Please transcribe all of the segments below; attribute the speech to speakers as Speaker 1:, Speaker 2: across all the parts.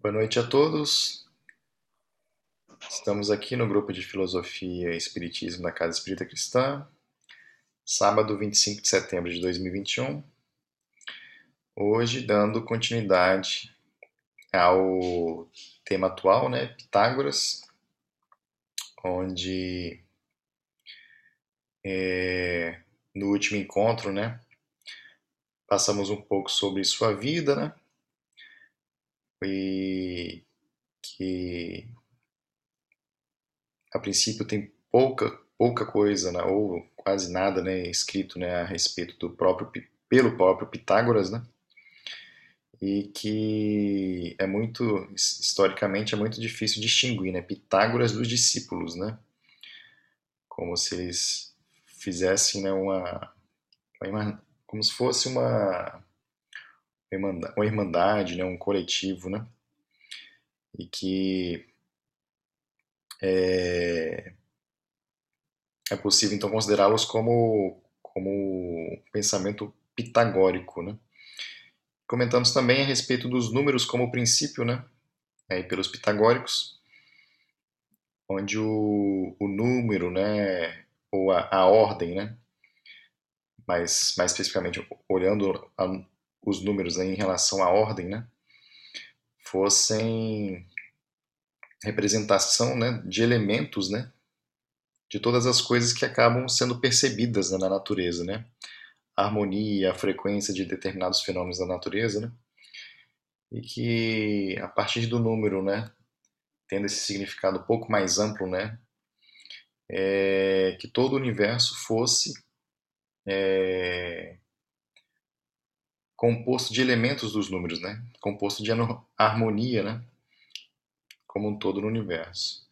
Speaker 1: Boa noite a todos. Estamos aqui no grupo de Filosofia e Espiritismo da Casa Espírita Cristã, sábado 25 de setembro de 2021. Hoje, dando continuidade ao tema atual, né, Pitágoras, onde é, no último encontro, né, passamos um pouco sobre sua vida, né, e que a princípio tem pouca pouca coisa, né, ou quase nada, né, escrito, né, a respeito do próprio pelo próprio Pitágoras, né? E que é muito historicamente é muito difícil distinguir, né, Pitágoras dos discípulos, né? Como se eles fizessem, né, uma, uma como se fosse uma uma irmandade, né, um coletivo, né? E que é, é possível então considerá-los como como pensamento pitagórico, né? Comentamos também a respeito dos números como princípio, né? Aí pelos pitagóricos, onde o, o número, né, ou a, a ordem, né, mais, mais especificamente olhando a, os números em relação à ordem, né, fossem representação né, de elementos né, de todas as coisas que acabam sendo percebidas né, na natureza. Né? A harmonia, a frequência de determinados fenômenos da natureza. Né? E que a partir do número, né, tendo esse significado um pouco mais amplo, né, é, que todo o universo fosse é, composto de elementos dos números, né? Composto de harmonia, né? Como um todo no universo.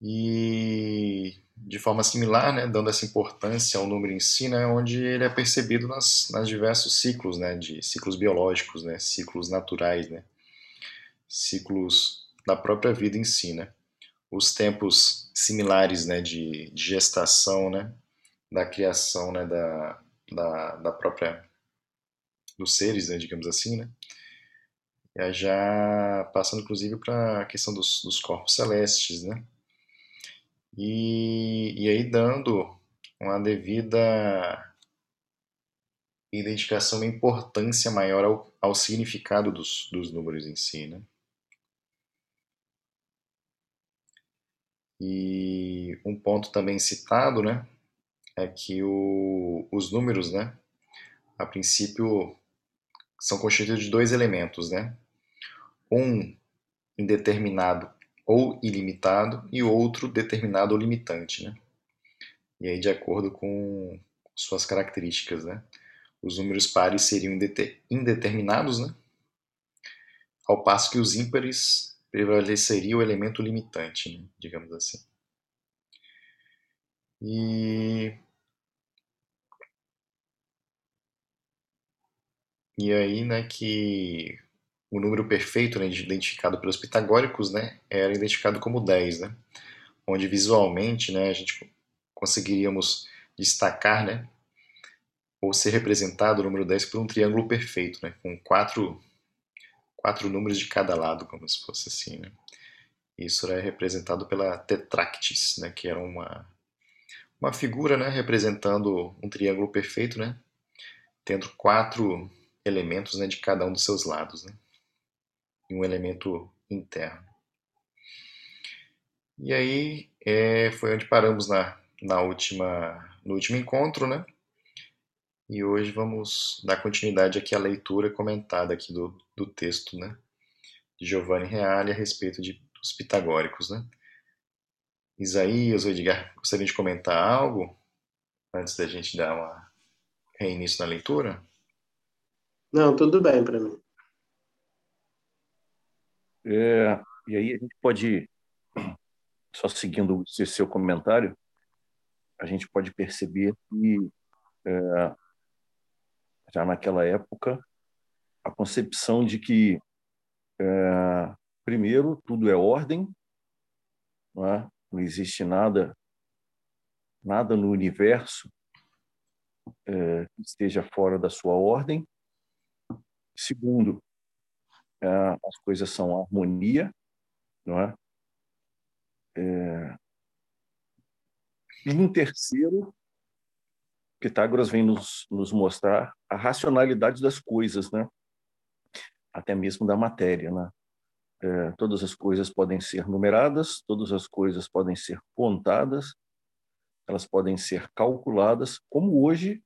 Speaker 1: E de forma similar, né, dando essa importância ao número em si, né, onde ele é percebido nas, nas diversos ciclos, né, de ciclos biológicos, né, ciclos naturais, né, ciclos da própria vida em si, né, os tempos similares, né, de, de gestação, né, da criação, né, da, da, da própria dos seres, né, digamos assim, né? Já passando inclusive para a questão dos, dos, corpos celestes, né? E, e aí dando uma devida identificação e importância maior ao, ao significado dos, dos números em si, né? E um ponto também citado, né, é que o, os números, né, a princípio são constituídos de dois elementos, né? Um indeterminado ou ilimitado e outro determinado ou limitante, né? E aí de acordo com suas características, né? Os números pares seriam indeterminados, né? Ao passo que os ímpares prevaleceria o elemento limitante, né? digamos assim. E E aí, né, que o número perfeito, né, identificado pelos pitagóricos, né, era identificado como 10, né, onde visualmente, né, a gente conseguiríamos destacar, né, ou ser representado o número 10 por um triângulo perfeito, né, com quatro, quatro números de cada lado, como se fosse assim, né. Isso é representado pela tetractis, né, que era uma, uma figura, né, representando um triângulo perfeito, né, tendo quatro elementos né, de cada um dos seus lados, né? e um elemento interno. E aí é, foi onde paramos na, na última, no último encontro, né? E hoje vamos dar continuidade aqui à leitura comentada aqui do, do texto, né? De Giovanni Reale a respeito de, dos pitagóricos, né? Isaías ou Edgar, gostaria de comentar algo antes da gente dar uma reinício na leitura?
Speaker 2: Não, tudo bem para mim.
Speaker 3: É, e aí a gente pode, só seguindo esse seu comentário, a gente pode perceber que é, já naquela época a concepção de que é, primeiro tudo é ordem, não, é? não existe nada nada no universo é, que esteja fora da sua ordem Segundo, é, as coisas são harmonia, não é? é... E em terceiro, Pitágoras vem nos, nos mostrar a racionalidade das coisas, né? Até mesmo da matéria, né? É, todas as coisas podem ser numeradas, todas as coisas podem ser contadas, elas podem ser calculadas, como hoje,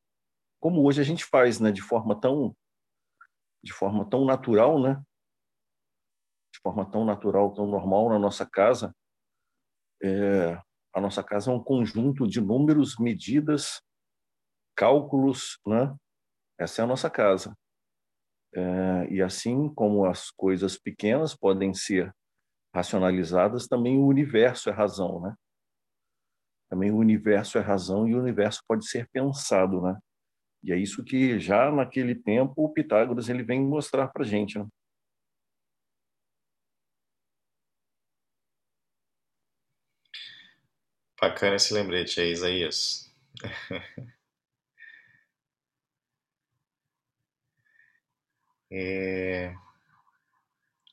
Speaker 3: como hoje a gente faz, né? De forma tão, de forma tão natural, né? De forma tão natural, tão normal na nossa casa. É, a nossa casa é um conjunto de números, medidas, cálculos, né? Essa é a nossa casa. É, e assim como as coisas pequenas podem ser racionalizadas, também o universo é razão, né? Também o universo é razão e o universo pode ser pensado, né? E é isso que já naquele tempo o Pitágoras ele vem mostrar para gente, né?
Speaker 1: Bacana esse lembrete aí, Isaías. É...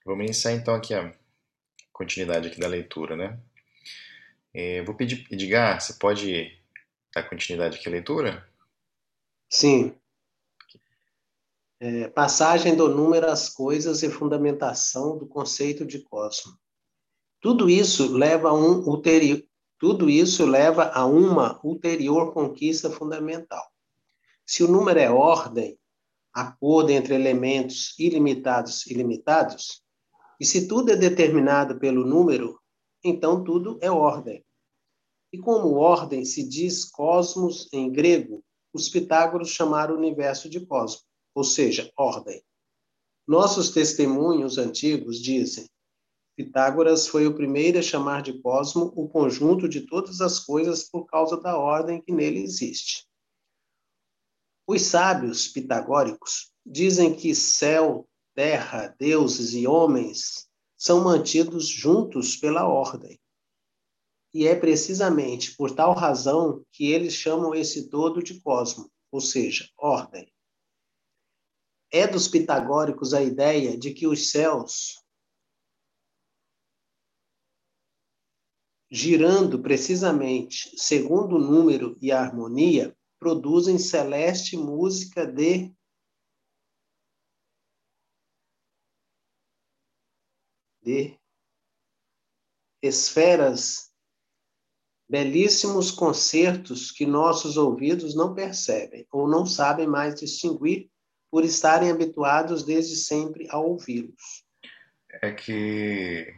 Speaker 1: Vamos iniciar então aqui a continuidade aqui da leitura, né? É, vou pedir, Edgar, você pode dar continuidade aqui à leitura?
Speaker 2: Sim. É, passagem do número às coisas e fundamentação do conceito de cosmo. Tudo isso leva a um ulterior, tudo isso leva a uma ulterior conquista fundamental. Se o número é ordem, acordo entre elementos ilimitados e limitados, e se tudo é determinado pelo número, então tudo é ordem. E como ordem se diz cosmos em grego, os Pitágoras chamaram o universo de cosmos, ou seja, ordem. Nossos testemunhos antigos dizem: Pitágoras foi o primeiro a chamar de cosmo o conjunto de todas as coisas por causa da ordem que nele existe. Os sábios pitagóricos dizem que céu, terra, deuses e homens são mantidos juntos pela ordem. E é precisamente por tal razão que eles chamam esse todo de cosmo, ou seja, ordem. É dos pitagóricos a ideia de que os céus, girando precisamente segundo o número e a harmonia, produzem celeste música de de esferas, belíssimos concertos que nossos ouvidos não percebem ou não sabem mais distinguir por estarem habituados desde sempre a ouvi-los.
Speaker 1: É que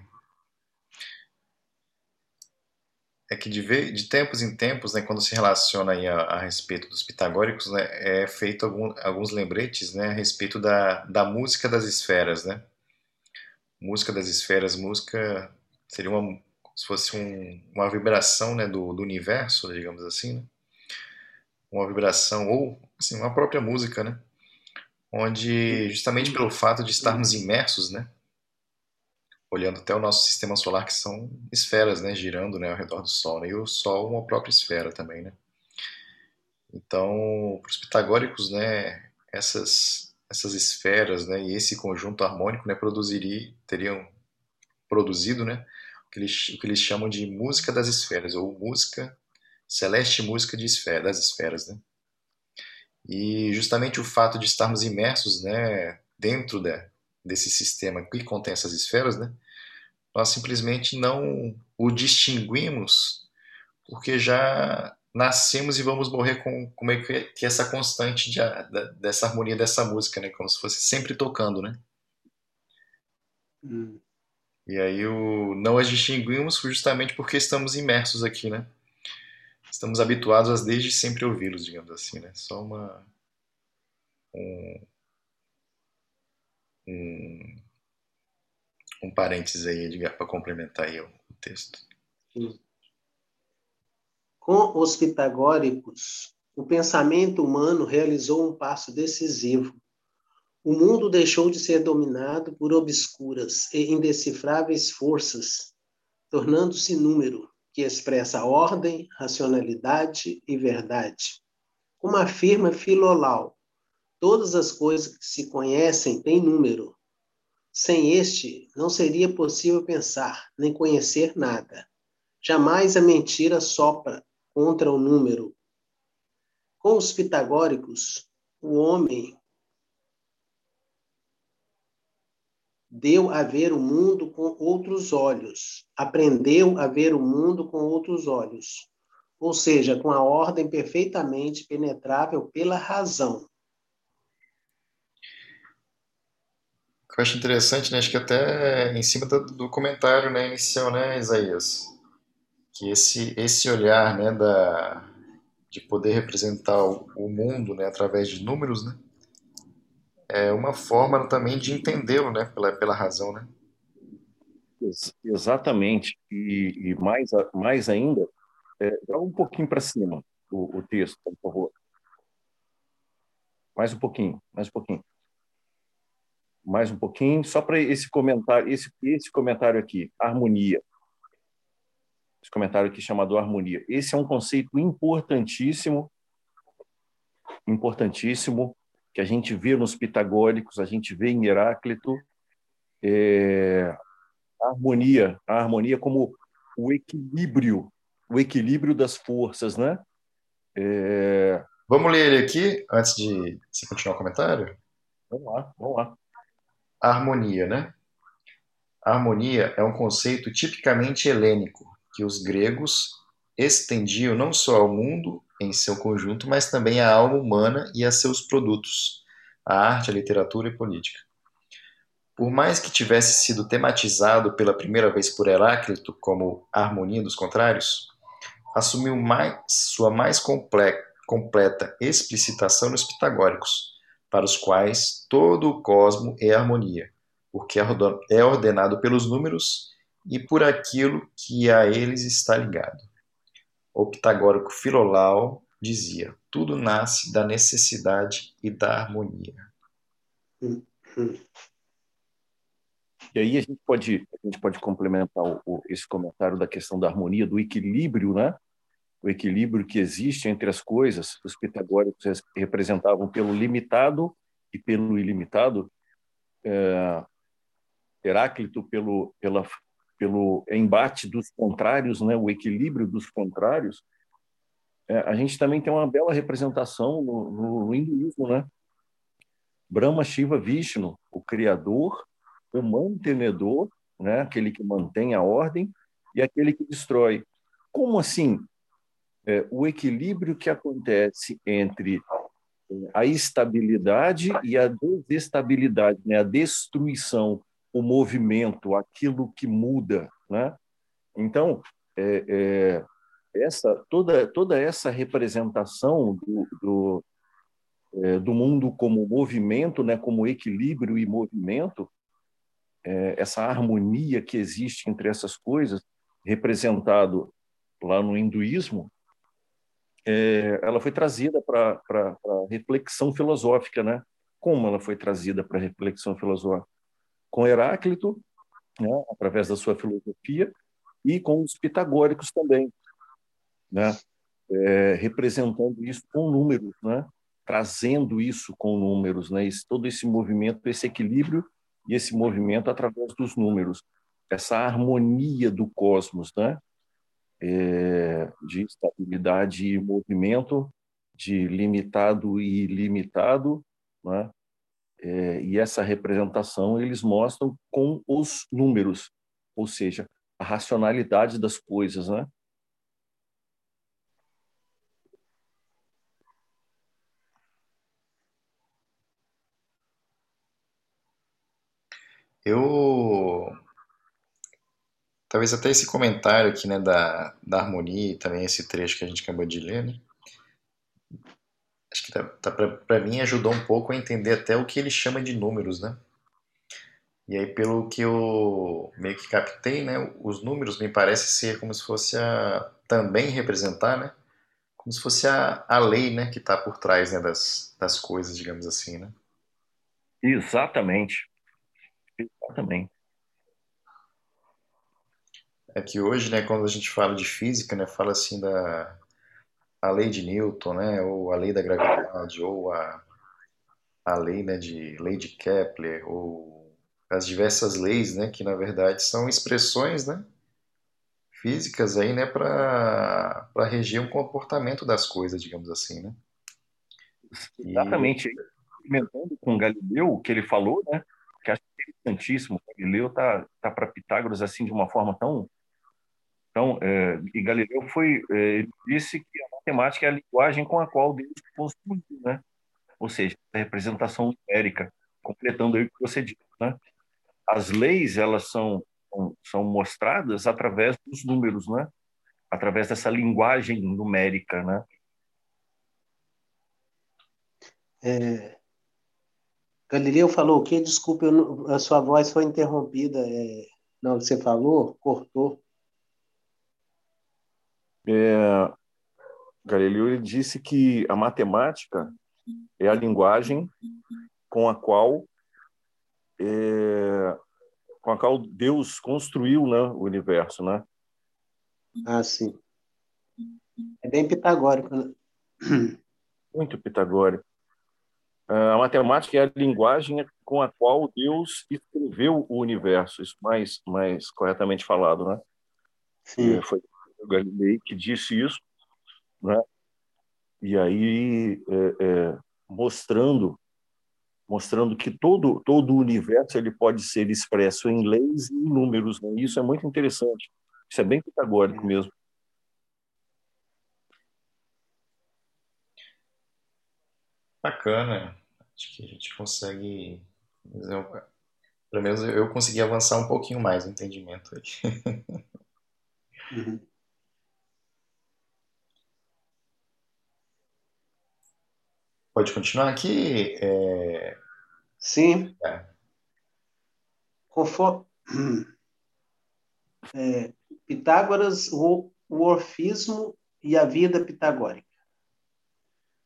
Speaker 1: é que de, de tempos em tempos, né, quando se relaciona a, a respeito dos pitagóricos, né, é feito algum, alguns lembretes né, a respeito da, da música das esferas, né? Música das esferas, música seria uma se fosse um, uma vibração né, do, do universo, digamos assim, né? uma vibração ou assim, uma própria música, né? Onde justamente pelo fato de estarmos imersos, né? olhando até o nosso sistema solar, que são esferas, né, girando, né, ao redor do Sol, né, e o Sol uma própria esfera também, né. Então, para os pitagóricos, né, essas essas esferas, né, e esse conjunto harmônico, né, produziria, teriam produzido, né, que eles, que eles chamam de música das esferas ou música celeste música de esfera, das esferas, né. E justamente o fato de estarmos imersos, né, dentro da, desse sistema que contém essas esferas, né, nós simplesmente não o distinguimos porque já nascemos e vamos morrer com, com meio que essa constante de, dessa harmonia dessa música, né, como se fosse sempre tocando, né.
Speaker 2: Hum.
Speaker 1: E aí o, não as distinguimos justamente porque estamos imersos aqui, né. Estamos habituados a desde sempre ouvi-los, digamos assim, né. Só uma um, um, um parênteses aí, Edgar, para complementar aí o texto.
Speaker 2: Com os pitagóricos, o pensamento humano realizou um passo decisivo. O mundo deixou de ser dominado por obscuras e indecifráveis forças, tornando-se número que expressa ordem, racionalidade e verdade. Como afirma Filolau, Todas as coisas que se conhecem têm número. Sem este, não seria possível pensar, nem conhecer nada. Jamais a mentira sopra contra o número. Com os pitagóricos, o homem deu a ver o mundo com outros olhos, aprendeu a ver o mundo com outros olhos, ou seja, com a ordem perfeitamente penetrável pela razão.
Speaker 1: eu acho interessante, né? Acho que até em cima do, do comentário né, inicial, né, Isaías? Que esse, esse olhar, né, da, de poder representar o, o mundo, né, através de números, né? É uma forma também de entendê-lo, né, pela, pela razão, né?
Speaker 3: Ex exatamente. E, e, mais, mais ainda, é, dá um pouquinho para cima o, o texto, por favor. Mais um pouquinho, mais um pouquinho mais um pouquinho, só para esse comentário, esse, esse comentário aqui, harmonia. Esse comentário aqui chamado harmonia. Esse é um conceito importantíssimo, importantíssimo, que a gente vê nos pitagóricos, a gente vê em Heráclito, é, a harmonia, a harmonia como o equilíbrio, o equilíbrio das forças, né?
Speaker 1: É... Vamos ler ele aqui antes de se continuar o comentário?
Speaker 3: Vamos lá, vamos lá
Speaker 1: harmonia, né? A harmonia é um conceito tipicamente helênico que os gregos estendiam não só ao mundo em seu conjunto, mas também à alma humana e a seus produtos, a arte, a literatura e política. Por mais que tivesse sido tematizado pela primeira vez por Heráclito como harmonia dos contrários, assumiu mais, sua mais completa explicitação nos pitagóricos, para os quais todo o cosmo é harmonia, porque é ordenado pelos números e por aquilo que a eles está ligado. O pitagórico Filolau dizia: tudo nasce da necessidade e da harmonia.
Speaker 3: E aí a gente pode a gente pode complementar o, esse comentário da questão da harmonia, do equilíbrio, né? o equilíbrio que existe entre as coisas, os pitagóricos representavam pelo limitado e pelo ilimitado, é, Heráclito pelo, pela, pelo embate dos contrários, né, o equilíbrio dos contrários, é, a gente também tem uma bela representação no, no, no hinduísmo, né? Brahma, Shiva, Vishnu, o criador, o mantenedor, né, aquele que mantém a ordem e aquele que destrói. Como assim? é, o equilíbrio que acontece entre é, a estabilidade e a desestabilidade, né? a destruição, o movimento, aquilo que muda. Né? Então, é, é, essa, toda, toda essa representação do, do, é, do, mundo como movimento, né? como equilíbrio e movimento, é, essa harmonia que existe entre essas coisas, representado lá no hinduísmo, é, ela foi trazida para reflexão filosófica, né? Como ela foi trazida para reflexão filosófica? Com Heráclito, né? através da sua filosofia, e com os pitagóricos também, né? É, representando isso com números, né? trazendo isso com números, né? Esse, todo esse movimento, esse equilíbrio e esse movimento através dos números, essa harmonia do cosmos, né? é, de estabilidade e movimento, de limitado e ilimitado, né? É, e essa representação eles mostram com os números, ou seja, a racionalidade das coisas, né?
Speaker 1: Eu talvez até esse comentário aqui, né, da, da harmonia também esse trecho que a gente acabou de ler, né, acho que tá, tá para mim ajudou um pouco a entender até o que ele chama de números, né? E aí, pelo que eu meio que captei, né, os números me parece ser como se fosse a, também representar, né, como se fosse a, a lei, né, que está por trás né, das, das coisas, digamos assim, né?
Speaker 3: Exatamente. Exatamente.
Speaker 1: É que hoje, né, quando a gente fala de física, né, fala assim da a lei de Newton, né, ou a lei da gravidade, ou a, a lei, né, de lei de Kepler, ou as diversas leis, né, que na verdade são expressões, né, físicas aí, né, para reger um comportamento das coisas, digamos assim, né?
Speaker 3: Exatamente. Comentando com Galileu, o que ele falou, né, que acho interessantíssimo. Galileu tá tá para Pitágoras assim de uma forma tão então, é, e Galileu foi, é, ele disse que a matemática é a linguagem com a qual Deus construiu, né? Ou seja, a representação numérica, completando aí o que você disse, né? As leis, elas são, são mostradas através dos números, né? Através dessa linguagem numérica, né?
Speaker 2: É, Galileu falou o quê? Desculpe, a sua voz foi interrompida. É, não, você falou, cortou.
Speaker 3: É, Galileu disse que a matemática é a linguagem com a qual é, com a qual Deus construiu né, o universo, né?
Speaker 2: Ah, sim. É bem pitagórico, né?
Speaker 3: Muito pitagórico. A matemática é a linguagem com a qual Deus escreveu o universo, isso mais mais corretamente falado, né? Sim. É, foi Galilei que disse isso, né? E aí é, é, mostrando mostrando que todo todo o universo ele pode ser expresso em leis e em números, né? Isso é muito interessante. Isso é bem pitagórico mesmo.
Speaker 1: Bacana. Acho que a gente consegue pelo menos eu consegui avançar um pouquinho mais no entendimento aí. Uhum. Pode continuar aqui? É...
Speaker 2: Sim. É. Conforme... É, Pitágoras, o, o orfismo e a vida pitagórica.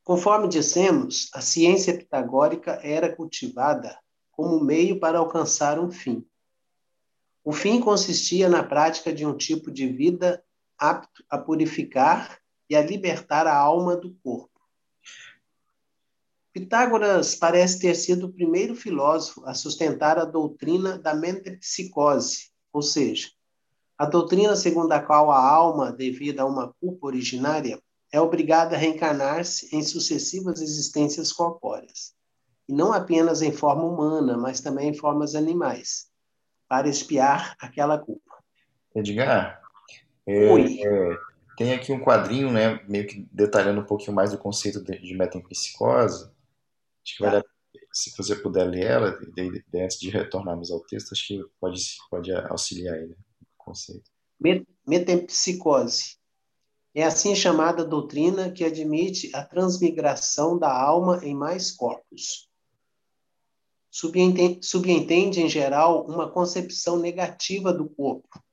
Speaker 2: Conforme dissemos, a ciência pitagórica era cultivada como meio para alcançar um fim. O fim consistia na prática de um tipo de vida apto a purificar e a libertar a alma do corpo. Pitágoras parece ter sido o primeiro filósofo a sustentar a doutrina da metempsicose, ou seja, a doutrina segundo a qual a alma, devido a uma culpa originária, é obrigada a reencarnar-se em sucessivas existências corpóreas, e não apenas em forma humana, mas também em formas animais, para expiar aquela culpa.
Speaker 1: Edgar, é, é, tem aqui um quadrinho, né, meio que detalhando um pouquinho mais o conceito de, de metempsicose, Acho que vale se você puder ler ela, antes de retornarmos ao texto, acho que pode, pode auxiliar ele, o conceito.
Speaker 2: Metempsicose. É assim chamada doutrina que admite a transmigração da alma em mais corpos. Subentende, subentende, em geral, uma concepção negativa do corpo,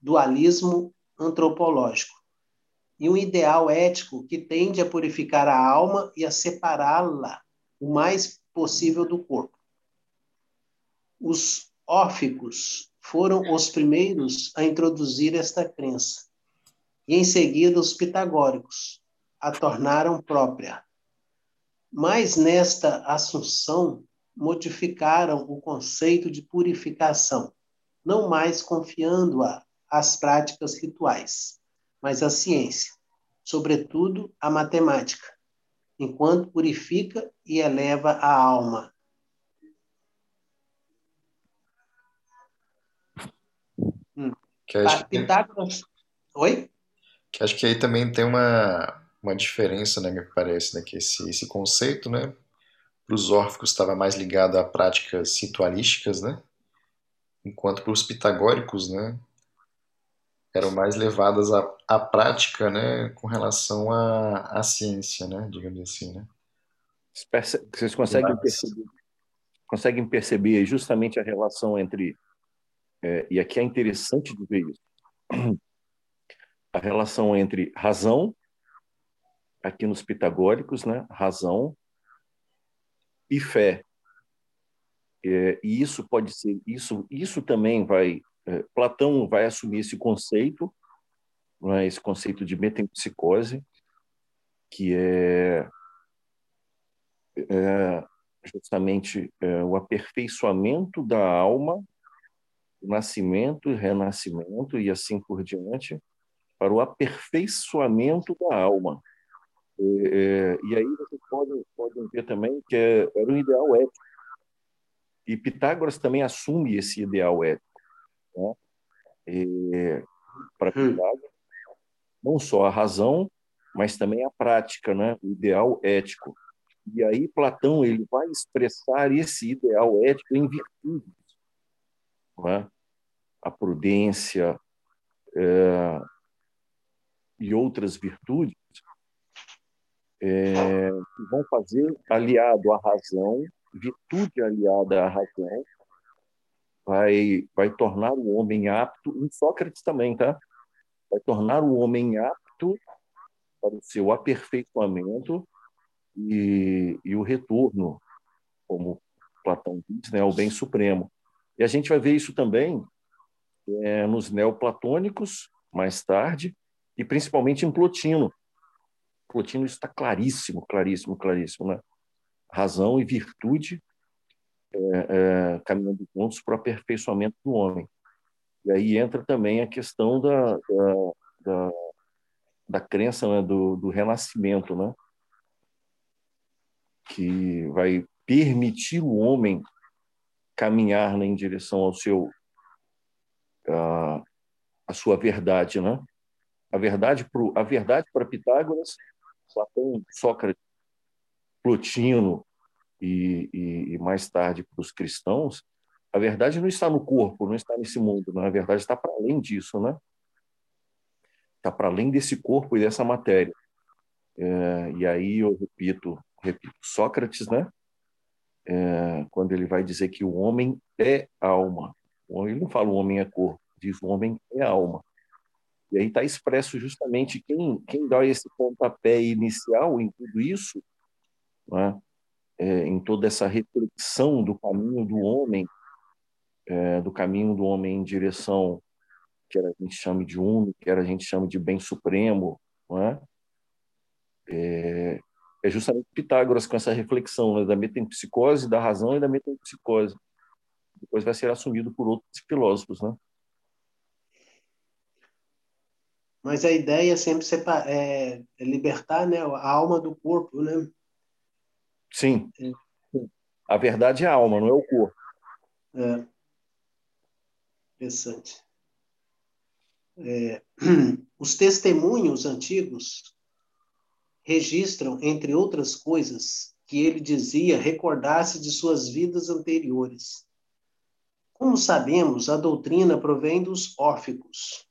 Speaker 2: dualismo antropológico, e um ideal ético que tende a purificar a alma e a separá-la o mais possível do corpo. Os órficos foram os primeiros a introduzir esta crença, e em seguida os pitagóricos a tornaram própria. Mas nesta assunção modificaram o conceito de purificação, não mais confiando-a às práticas rituais, mas à ciência, sobretudo à matemática, enquanto purifica e eleva a alma.
Speaker 1: Hum. Que acho Pitágoras. Que...
Speaker 2: Oi?
Speaker 1: Que acho que aí também tem uma, uma diferença, né, me parece, né, que esse, esse conceito, né, para os órficos estava mais ligado a práticas ritualísticas, né, enquanto para os pitagóricos, né, eram mais levadas à, à prática, né, com relação à, à ciência, né, digamos assim, né.
Speaker 3: Vocês conseguem perceber, conseguem perceber justamente a relação entre é, e aqui é interessante de ver isso a relação entre razão aqui nos pitagóricos, né, razão e fé. É, e isso pode ser isso isso também vai Platão vai assumir esse conceito, é, esse conceito de metempsicose, que é, é justamente é, o aperfeiçoamento da alma, o nascimento e renascimento e assim por diante, para o aperfeiçoamento da alma. É, é, e aí vocês podem, podem ver também que é, era um ideal ético. E Pitágoras também assume esse ideal ético. Né? E, para hum. Pitágoras, não só a razão, mas também a prática, né? o ideal ético. E aí Platão ele vai expressar esse ideal ético em virtudes, é? a prudência é, e outras virtudes é, que vão fazer aliado à razão, virtude aliada à razão, vai vai tornar o homem apto, em Sócrates também, tá? Vai tornar o homem apto para o seu aperfeiçoamento e, e o retorno, como Platão diz, né, ao bem supremo. E a gente vai ver isso também é, nos neoplatônicos, mais tarde, e principalmente em Plotino. Plotino está claríssimo, claríssimo, claríssimo. Né? Razão e virtude é, é, caminhando juntos para o aperfeiçoamento do homem. E aí entra também a questão da, da, da, da crença né, do, do renascimento, né? que vai permitir o homem caminhar né, em direção ao seu a, a sua verdade, né? A verdade pro, a verdade para Pitágoras, Platão, Sócrates, Plotino e, e, e mais tarde para os cristãos, a verdade não está no corpo, não está nesse mundo, a verdade está para além disso, né? Está para além desse corpo e dessa matéria. É, e aí eu repito, repito, Sócrates, né? É, quando ele vai dizer que o homem é alma. Ele não fala o homem é corpo, diz o homem é alma. E aí está expresso justamente quem, quem dá esse pontapé inicial em tudo isso, né? É, em toda essa reflexão do caminho do homem, é, do caminho do homem em direção que a gente chama de uno, que a gente chama de bem supremo, não é? É, é justamente Pitágoras com essa reflexão né, da metempsicose, da razão e da metempsicose. Depois vai ser assumido por outros filósofos, né?
Speaker 2: Mas a ideia é sempre é, é libertar né, a alma do corpo, né?
Speaker 3: Sim. É. A verdade é a alma, não é o corpo.
Speaker 2: É. Interessante. É. Os testemunhos antigos registram, entre outras coisas, que ele dizia recordar-se de suas vidas anteriores. Como sabemos, a doutrina provém dos órficos,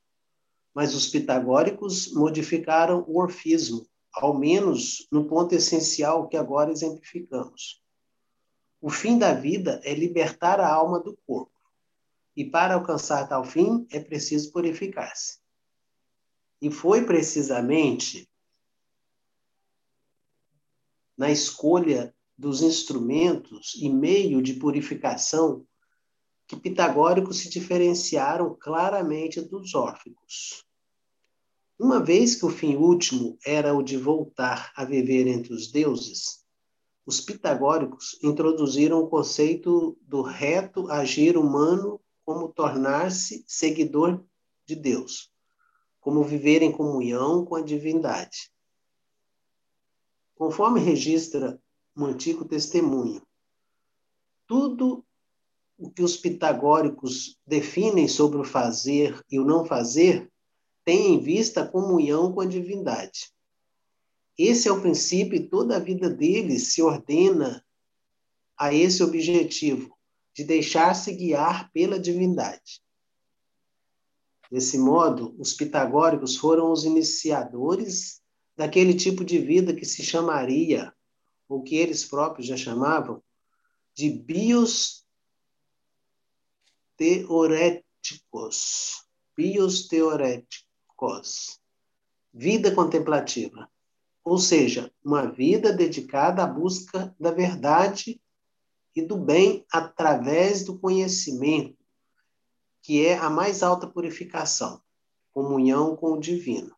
Speaker 2: mas os pitagóricos modificaram o orfismo, ao menos no ponto essencial que agora exemplificamos. O fim da vida é libertar a alma do corpo, e para alcançar tal fim é preciso purificar-se. E foi precisamente na escolha dos instrumentos e meio de purificação que pitagóricos se diferenciaram claramente dos órficos. Uma vez que o fim último era o de voltar a viver entre os deuses, os pitagóricos introduziram o conceito do reto agir humano como tornar-se seguidor de Deus, como viver em comunhão com a divindade. Conforme registra um antigo testemunho, tudo o que os pitagóricos definem sobre o fazer e o não fazer tem em vista a comunhão com a divindade. Esse é o princípio e toda a vida deles se ordena a esse objetivo, de deixar-se guiar pela divindade. Desse modo, os pitagóricos foram os iniciadores daquele tipo de vida que se chamaria, ou que eles próprios já chamavam, de bios teoréticos. Bios teoréticos. Vida contemplativa. Ou seja, uma vida dedicada à busca da verdade e do bem através do conhecimento, que é a mais alta purificação, comunhão com o divino.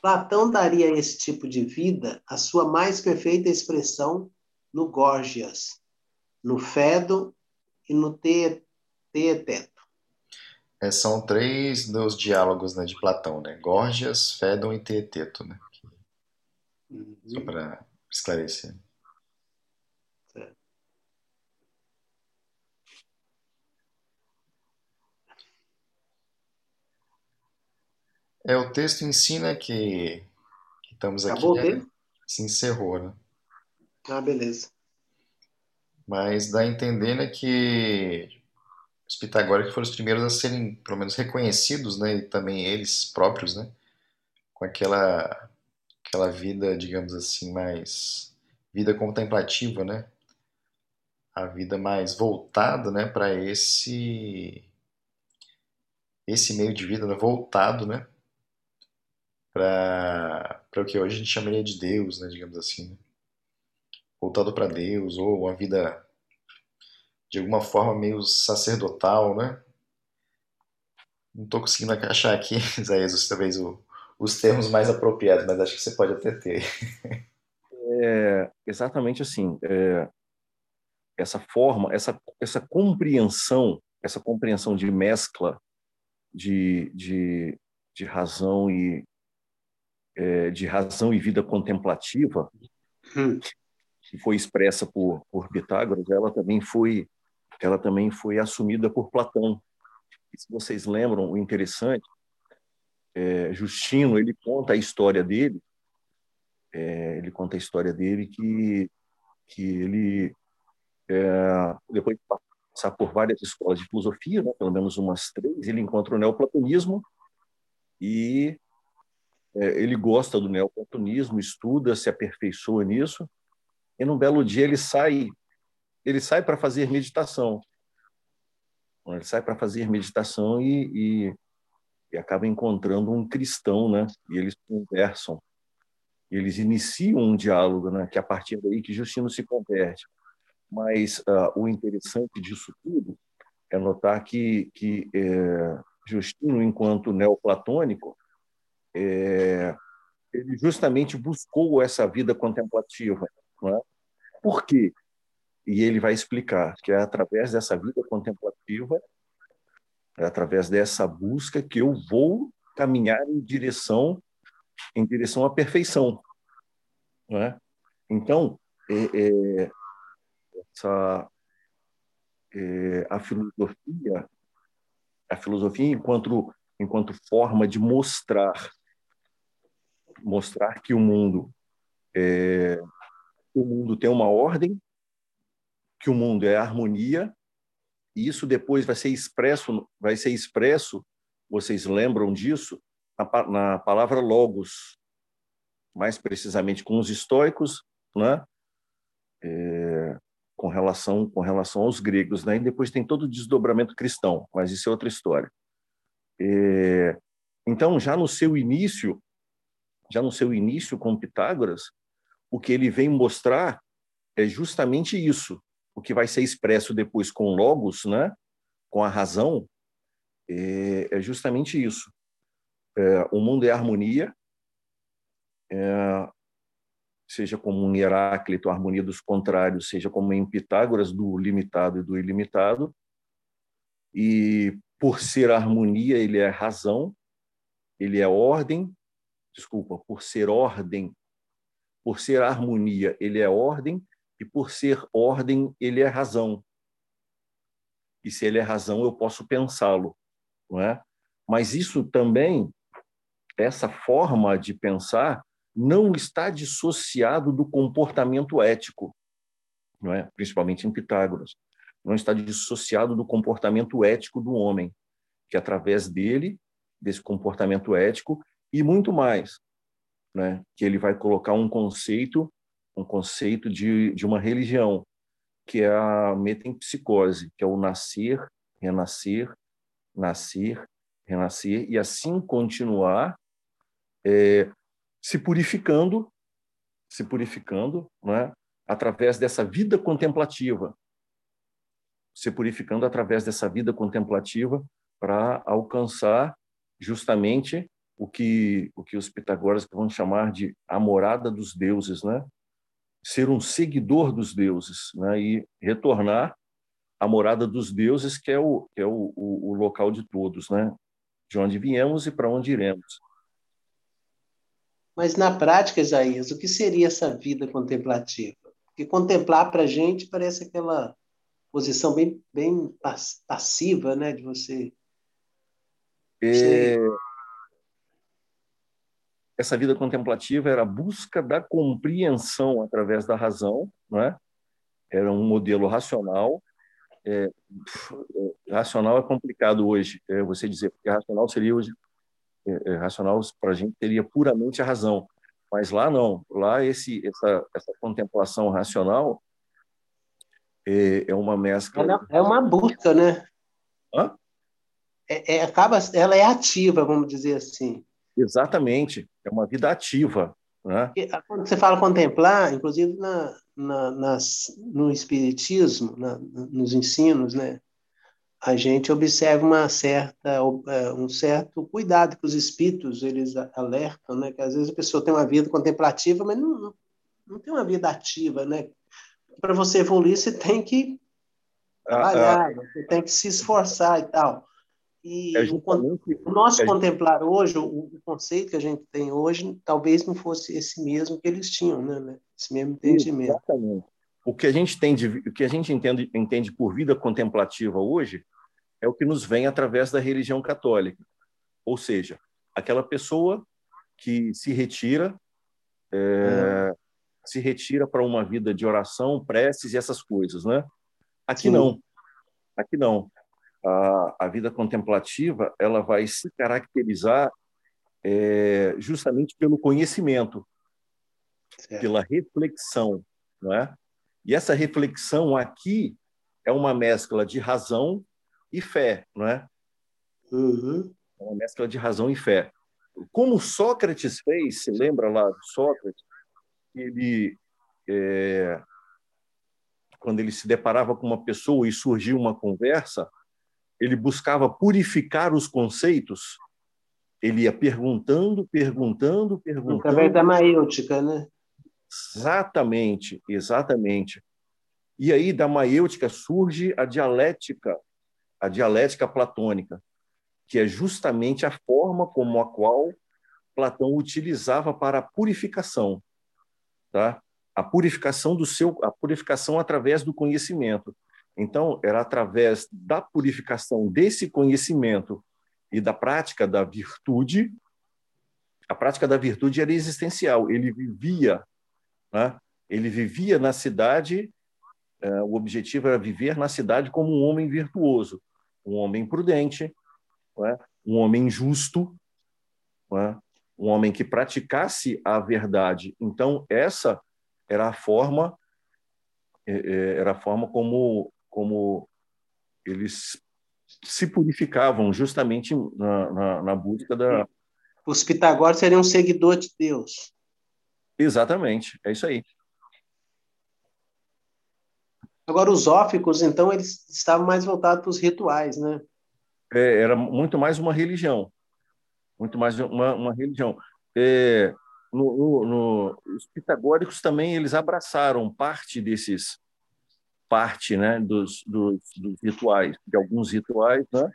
Speaker 2: Platão daria a esse tipo de vida a sua mais perfeita expressão no Gorgias, no Fedo e no Teeteto.
Speaker 1: É, são três dos diálogos né, de Platão, né? Gorgias, Fédon e Teeteto, né? Uhum. Só para esclarecer. É, o texto ensina que, que estamos
Speaker 2: Acabou
Speaker 1: aqui.
Speaker 2: Acabou
Speaker 1: né? Se encerrou, né?
Speaker 2: Ah, beleza.
Speaker 1: Mas dá a entender né, que os pitagóricos foram os primeiros a serem, pelo menos, reconhecidos, né? E também eles próprios, né? Com aquela, aquela vida, digamos assim, mais... Vida contemplativa, né? A vida mais voltada, né? Para esse... Esse meio de vida, né? Voltado, né? para o que hoje a gente chamaria de Deus, né, digamos assim. Né? Voltado para Deus, ou uma vida de alguma forma meio sacerdotal, né? Não estou conseguindo achar aqui, Isaías, talvez o, os termos mais apropriados, mas acho que você pode até ter.
Speaker 3: É, exatamente assim. É, essa forma, essa, essa compreensão, essa compreensão de mescla de, de, de razão e, é, de razão e vida contemplativa, hum. que foi expressa por, por Pitágoras, ela também foi ela também foi assumida por Platão. E se vocês lembram, o interessante, é, Justino ele conta a história dele, é, ele conta a história dele que que ele é, depois de passar por várias escolas de filosofia, né, pelo menos umas três, ele encontra o neoplatonismo e é, ele gosta do neoplatonismo, estuda, se aperfeiçoa nisso, e num belo dia ele sai, ele sai para fazer meditação. Ele sai para fazer meditação e, e, e, acaba encontrando um cristão, né? E eles conversam, eles iniciam um diálogo, né? Que é a partir daí que Justino se converte. Mas uh, o interessante disso tudo é notar que, que é, Justino, enquanto neoplatônico, é, ele justamente buscou essa vida contemplativa. É? Por quê? E ele vai explicar que é através dessa vida contemplativa, é através dessa busca que eu vou caminhar em direção em direção à perfeição. Não é? Então, é, é, essa, é, a filosofia, a filosofia enquanto enquanto forma de mostrar mostrar que o mundo é, o mundo tem uma ordem, que o mundo é harmonia, e isso depois vai ser expresso, vai ser expresso, vocês lembram disso, na, na palavra logos, mais precisamente com os estoicos, né? É, com relação com relação aos gregos, né? E depois tem todo o desdobramento cristão, mas isso é outra história. É, então, já no seu início, já no seu início com Pitágoras, o que ele vem mostrar é justamente isso. O que vai ser expresso depois com logos, né? com a razão, é, é justamente isso. É, o mundo é harmonia, é, seja como em Heráclito, a harmonia dos contrários, seja como em Pitágoras, do limitado e do ilimitado. E por ser harmonia, ele é razão, ele é ordem, desculpa, por ser ordem, por ser harmonia, ele é ordem, e por ser ordem, ele é razão. E se ele é razão, eu posso pensá-lo, não é? Mas isso também, essa forma de pensar, não está dissociado do comportamento ético, não é? Principalmente em Pitágoras. Não está dissociado do comportamento ético do homem, que através dele, desse comportamento ético, e muito mais, né? que ele vai colocar um conceito, um conceito de, de uma religião, que é a metempsicose, que é o nascer, renascer, nascer, renascer, e assim continuar é, se purificando, se purificando, né? através dessa vida contemplativa, se purificando através dessa vida contemplativa para alcançar justamente o que o que os pitagóricos vão chamar de a morada dos deuses, né? Ser um seguidor dos deuses né? e retornar à morada dos deuses, que é o, que é o, o, o local de todos, né? de onde viemos e para onde iremos.
Speaker 2: Mas na prática, Isaías, o que seria essa vida contemplativa? Porque contemplar para a gente parece aquela posição bem, bem passiva, né, de você.
Speaker 3: É... Essa vida contemplativa era a busca da compreensão através da razão, não é? Era um modelo racional. É, é racional é complicado hoje, é, você dizer, porque racional seria hoje é, é, racional para a gente teria puramente a razão, mas lá não. Lá esse essa essa contemplação racional é, é uma mescla.
Speaker 2: É uma busca, né?
Speaker 3: Hã?
Speaker 2: É, é, acaba, ela é ativa, vamos dizer assim.
Speaker 3: Exatamente, é uma vida ativa. Né?
Speaker 2: Quando você fala contemplar, inclusive na, na, nas, no Espiritismo, na, nos ensinos, né? a gente observa uma certa, é, um certo cuidado que os espíritos eles alertam, né? que às vezes a pessoa tem uma vida contemplativa, mas não, não tem uma vida ativa. Né? Para você evoluir, você tem que trabalhar, ah, ah, você tem que se esforçar e tal. E é o nosso é contemplar hoje, o, conceito que a gente tem hoje, talvez não fosse esse mesmo que eles tinham, né? né? Esse mesmo entendimento.
Speaker 3: Exatamente o que a gente entende, o que a gente entende, entende por vida contemplativa hoje é o que nos vem através da religião católica, ou seja, aquela pessoa que se retira, é, se retira para uma vida de oração, preces e essas coisas, né? Aqui Sim. não, aqui não. A, a, vida contemplativa ela vai se caracterizar é, justamente pelo conhecimento, certo. pela reflexão, não é? E essa reflexão aqui é uma mescla de razão e fé, não é?
Speaker 2: Uhum.
Speaker 3: É uma mescla de razão e fé. Como Sócrates fez, se lembra lá de Sócrates, ele, é, quando ele se deparava com uma pessoa e surgia uma conversa, ele buscava purificar os conceitos, ele ia perguntando, perguntando, perguntando.
Speaker 2: Através da maêutica, né?
Speaker 3: Exatamente, exatamente. E aí da maêutica surge a dialética, a dialética platônica, que é justamente a forma como a qual Platão utilizava para a purificação, tá? A purificação do seu, a purificação através do conhecimento. Então, era através da purificação desse conhecimento e da prática da virtude. A prática da virtude era existencial. Ele vivia né? Ele vivia na cidade, uh, o objetivo era viver na cidade como um homem virtuoso, um homem prudente, né? um homem justo, né? um homem que praticasse a verdade. Então, essa era a forma é, é, era a forma como, como eles se purificavam justamente na, na, na busca da.
Speaker 2: Os pitagóricos seriam seguidores de Deus.
Speaker 3: Exatamente, é isso aí.
Speaker 2: Agora, os óficos, então, eles estavam mais voltados para os rituais, né?
Speaker 3: É, era muito mais uma religião. Muito mais uma, uma religião. É, no, no, no, os pitagóricos também eles abraçaram parte desses parte né dos, dos, dos rituais de alguns rituais né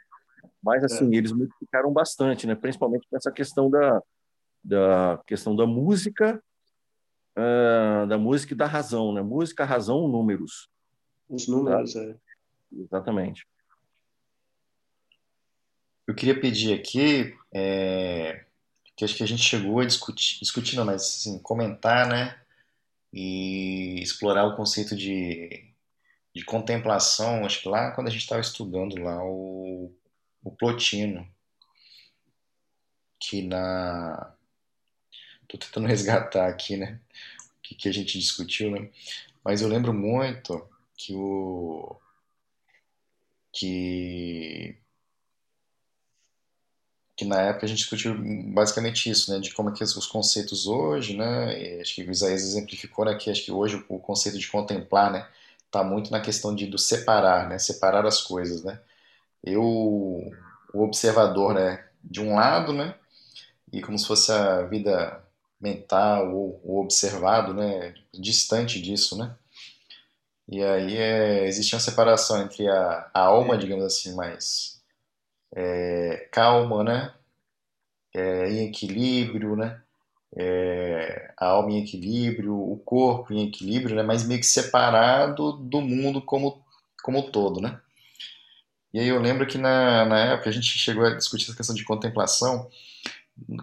Speaker 3: mas assim é. eles modificaram bastante né principalmente nessa questão da da questão da música uh, da música e da razão, né? Música, razão, números.
Speaker 2: Os números, tá? é.
Speaker 3: Exatamente.
Speaker 1: Eu queria pedir aqui, é, que acho que a gente chegou a discutir, discutir não, mas assim, comentar, né? E explorar o conceito de, de contemplação, acho que lá quando a gente estava estudando lá o, o Plotino, que na Tô tentando resgatar aqui, né? O que, que a gente discutiu, né? Mas eu lembro muito que o. Que. Que na época a gente discutiu basicamente isso, né? De como é que os conceitos hoje, né? Acho que o Isaías exemplificou, né? Acho que hoje o conceito de contemplar, né? Tá muito na questão de do separar, né? Separar as coisas, né? Eu, o observador, né? De um lado, né? E como se fosse a vida mental ou, ou, observado, né, distante disso, né? E aí é, existe uma separação entre a, a alma, digamos assim, mais é, calma, né, é, em equilíbrio, né, é, a alma em equilíbrio, o corpo em equilíbrio, né, mas meio que separado do mundo como como todo, né? E aí eu lembro que na, na época a gente chegou a discutir essa questão de contemplação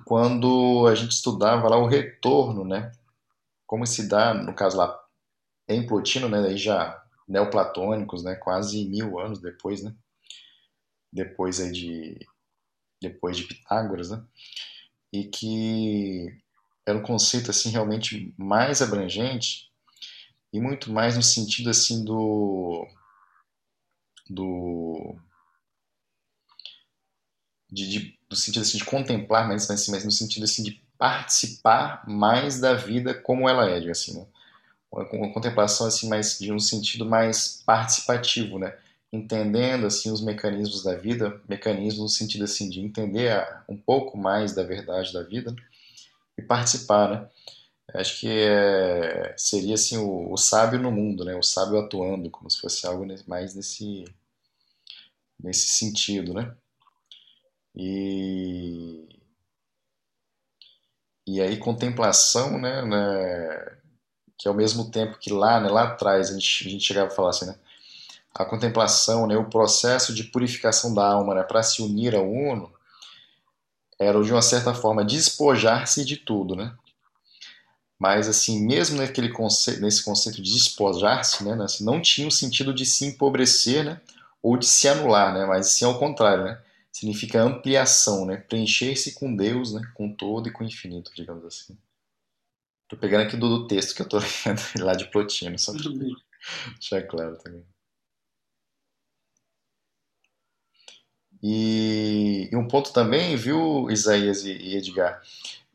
Speaker 1: quando a gente estudava lá o retorno, né? Como se dá, no caso lá, em Plotino, né? Aí já neoplatônicos, né? Quase mil anos depois, né? Depois aí de depois de Pitágoras, né? E que era um conceito assim realmente mais abrangente e muito mais no sentido assim do do de, de, sentido assim de contemplar, mas, mas, mas no sentido assim de participar mais da vida como ela é, assim, né? Uma, contemplação assim mais de um sentido mais participativo, né? Entendendo assim os mecanismos da vida, mecanismos no sentido assim de entender um pouco mais da verdade da vida e participar, né? Acho que é, seria assim o, o, sábio no mundo, né? O sábio atuando, como se fosse algo mais nesse nesse sentido, né? E e aí contemplação, né, né, que ao mesmo tempo que lá, né, lá atrás a gente, a gente chegava a falar assim, né, a contemplação, né, o processo de purificação da alma, né, para se unir ao uno, era de uma certa forma despojar-se de tudo, né? Mas assim, mesmo naquele conceito, nesse conceito de despojar-se, né, assim, não tinha o sentido de se empobrecer, né, ou de se anular, né, mas sim ao contrário, né? Significa ampliação, né? Preencher-se com Deus, né? Com todo e com o infinito, digamos assim. Tô pegando aqui do, do texto que eu tô lendo lá de Plotino, só pra deixar claro também. E, e, um ponto também, viu, Isaías e, e Edgar?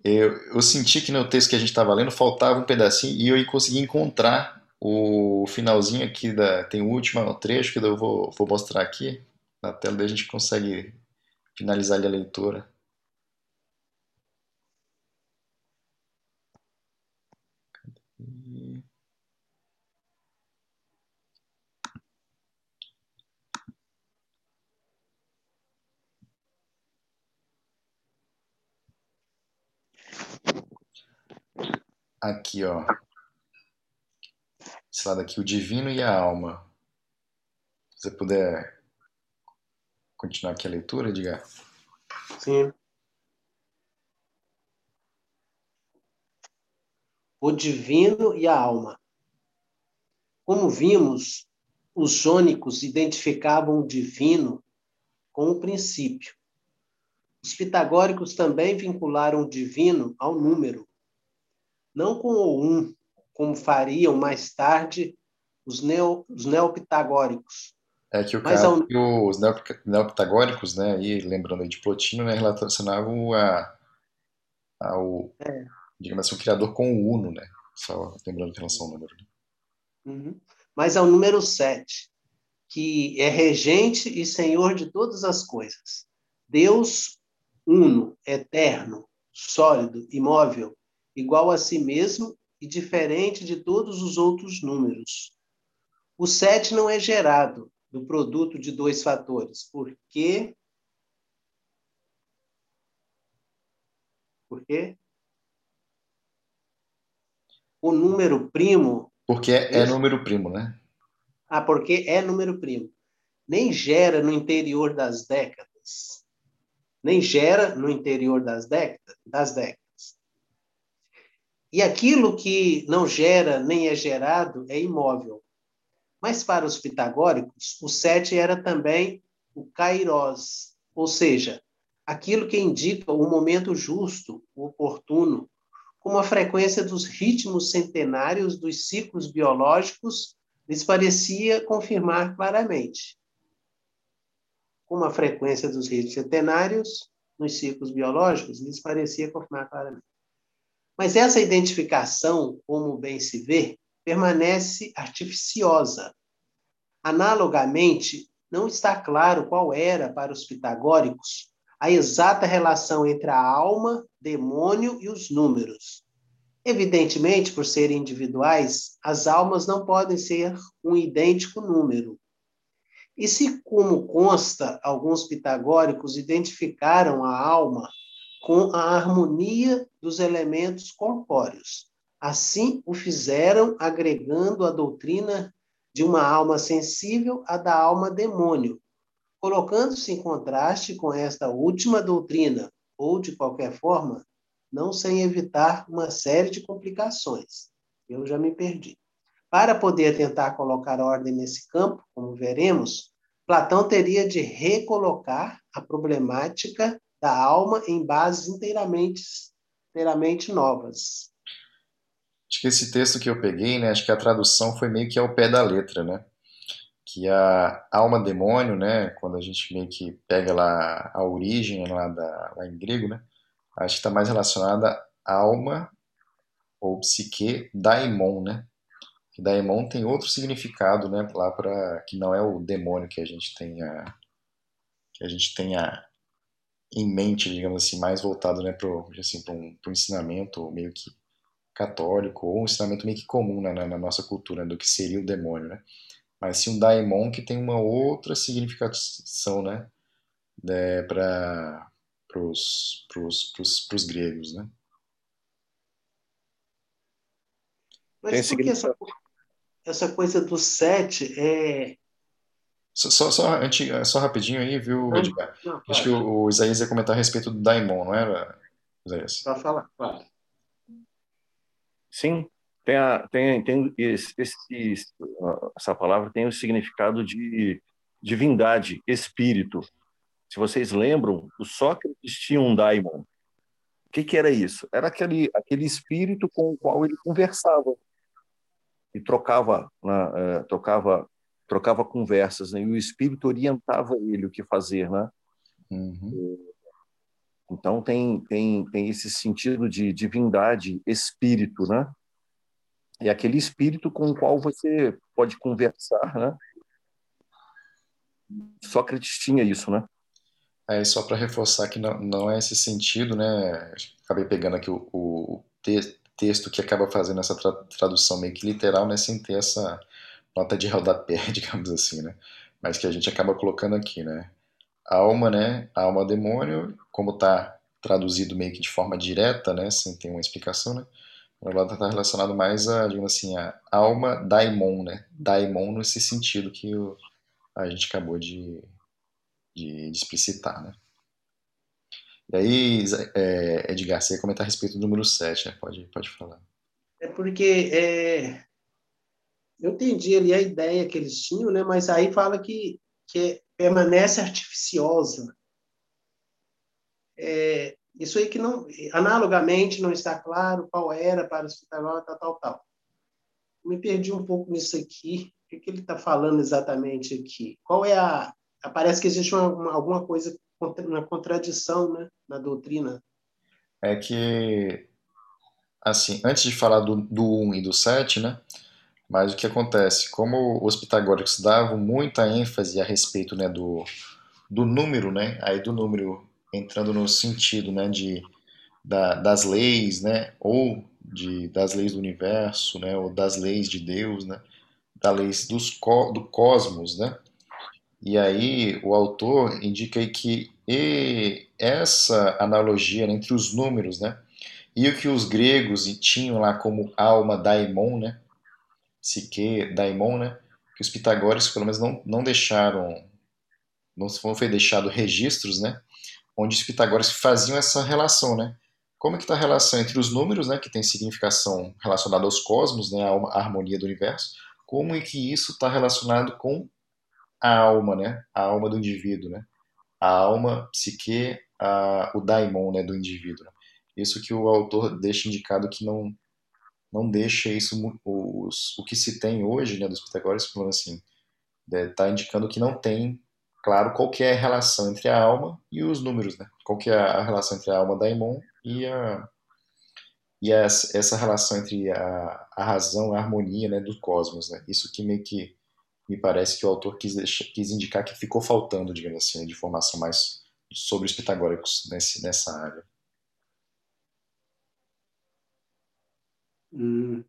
Speaker 1: Eu, eu, senti que no texto que a gente estava lendo faltava um pedacinho e eu consegui encontrar o finalzinho aqui da. Tem o último trecho que eu vou, vou mostrar aqui na tela, daí a gente consegue finalizar a leitura. Aqui, ó. Esse lado aqui, o divino e a alma. Se você puder continuar aqui a leitura, diga.
Speaker 2: Sim. O divino e a alma. Como vimos, os jônicos identificavam o divino com o princípio. Os pitagóricos também vincularam o divino ao número, não com o um, como fariam mais tarde os, neo, os neopitagóricos,
Speaker 1: é que o Mas caso ao... que os neopitagóricos, né, e lembrando aí de Plotino, né, relacionavam a, ao, é. digamos assim, o criador com o Uno, né, só lembrando em relação ao número. Né?
Speaker 2: Uhum. Mas ao número 7, que é regente e senhor de todas as coisas. Deus uno, eterno, sólido, imóvel, igual a si mesmo e diferente de todos os outros números. O 7 não é gerado, do produto de dois fatores. Por quê? Por quê? O número primo.
Speaker 1: Porque é, é número primo, né?
Speaker 2: Ah, porque é número primo. Nem gera no interior das décadas. Nem gera no interior das décadas. Das décadas. E aquilo que não gera nem é gerado é imóvel. Mas para os pitagóricos, o sete era também o kairos, ou seja, aquilo que indica o momento justo, o oportuno, como a frequência dos ritmos centenários dos ciclos biológicos lhes parecia confirmar claramente. Como a frequência dos ritmos centenários nos ciclos biológicos lhes parecia confirmar claramente. Mas essa identificação, como bem se vê, permanece artificiosa. Analogamente, não está claro qual era, para os pitagóricos, a exata relação entre a alma, demônio e os números. Evidentemente, por serem individuais, as almas não podem ser um idêntico número. E se, como consta, alguns pitagóricos identificaram a alma com a harmonia dos elementos corpóreos. Assim o fizeram, agregando a doutrina de uma alma sensível à da alma demônio, colocando-se em contraste com esta última doutrina, ou, de qualquer forma, não sem evitar uma série de complicações. Eu já me perdi. Para poder tentar colocar ordem nesse campo, como veremos, Platão teria de recolocar a problemática da alma em bases inteiramente, inteiramente novas.
Speaker 1: Acho que esse texto que eu peguei, né, acho que a tradução foi meio que ao pé da letra, né? Que a alma demônio, né, quando a gente meio que pega lá a origem lá, da, lá em grego, né, acho que está mais relacionada à alma ou psique daimon, né? Que daimon tem outro significado, né? Lá para que não é o demônio que a gente tenha que a gente tenha em mente, digamos assim, mais voltado, né, para assim, um, um ensinamento meio que católico ou um ensinamento meio que comum né, na, na, nossa cultura né, do que seria o demônio, né? Mas sim um daimon que tem uma outra significação, né? né para pros, pros, pros, pros gregos, né?
Speaker 2: Mas por que essa, essa coisa do sete é...
Speaker 1: Só, só, só, só rapidinho aí, viu, Edgar? Não, Acho que o, o, Isaías ia comentar a respeito do daimon, não era, Isaías?
Speaker 2: Só falar, claro.
Speaker 3: Sim, tem, a, tem, tem esse, esse, essa palavra tem o significado de divindade, espírito. Se vocês lembram, o Sócrates tinha um daimon. O que, que era isso? Era aquele, aquele espírito com o qual ele conversava e trocava, né, é, trocava, trocava conversas, né? e o espírito orientava ele o que fazer, né? Uhum. Então tem, tem, tem esse sentido de divindade, espírito, né? É aquele espírito com o qual você pode conversar, né? Sócrates tinha isso, né?
Speaker 1: É, só para reforçar que não, não é esse sentido, né? Acabei pegando aqui o, o te texto que acaba fazendo essa tra tradução meio que literal, né? Sem ter essa nota de rodapé, digamos assim, né? Mas que a gente acaba colocando aqui, né? Alma, né? Alma demônio, como está traduzido meio que de forma direta, né? Sem ter uma explicação, né? Ela está relacionado mais a, digamos assim, a alma daimon, né? Daimon nesse sentido que o, a gente acabou de, de, de explicitar, né? E aí, é, Edgar, você ia comentar a respeito do número 7, né? Pode, pode falar.
Speaker 2: É porque é, eu entendi ali a ideia que eles tinham, né? Mas aí fala que, que permanece artificiosa. É, isso aí que não, analogamente, não está claro qual era para o hospital, tal, tal, tal. Me perdi um pouco nisso aqui. O que, que ele está falando exatamente aqui? Qual é a, parece que existe uma, alguma coisa, uma contradição né, na doutrina.
Speaker 1: É que, assim, antes de falar do, do 1 e do 7, né, mas o que acontece? Como os pitagóricos davam muita ênfase a respeito né, do, do número, né, aí do número entrando no sentido né, de, da, das leis, né, ou de, das leis do universo, né, ou das leis de Deus, né, das leis dos, do cosmos, né, e aí o autor indica aí que essa analogia né, entre os números, né, e o que os gregos tinham lá como alma daimon, né, psique, daimon, né, que os pitagóricos pelo menos não, não deixaram, não foi deixado registros, né, onde os pitagóricos faziam essa relação, né, como é que está a relação entre os números, né, que tem significação relacionada aos cosmos, né, a harmonia do universo, como é que isso está relacionado com a alma, né? A alma do indivíduo, né? A alma, psique, a, o daimon, né, do indivíduo. Né? Isso que o autor deixa indicado que não não deixa isso os, o que se tem hoje, né, dos pitagóricos, falando assim, está né, indicando que não tem claro qual é a relação entre a alma e os números, né? Qual é a relação entre a alma daimon e a e essa, relação entre a, a razão, a harmonia, né, do cosmos, né? Isso que meio que me parece que o autor quis, quis indicar que ficou faltando, digamos assim, de informação mais sobre os pitagóricos nesse, nessa área.
Speaker 2: Hum.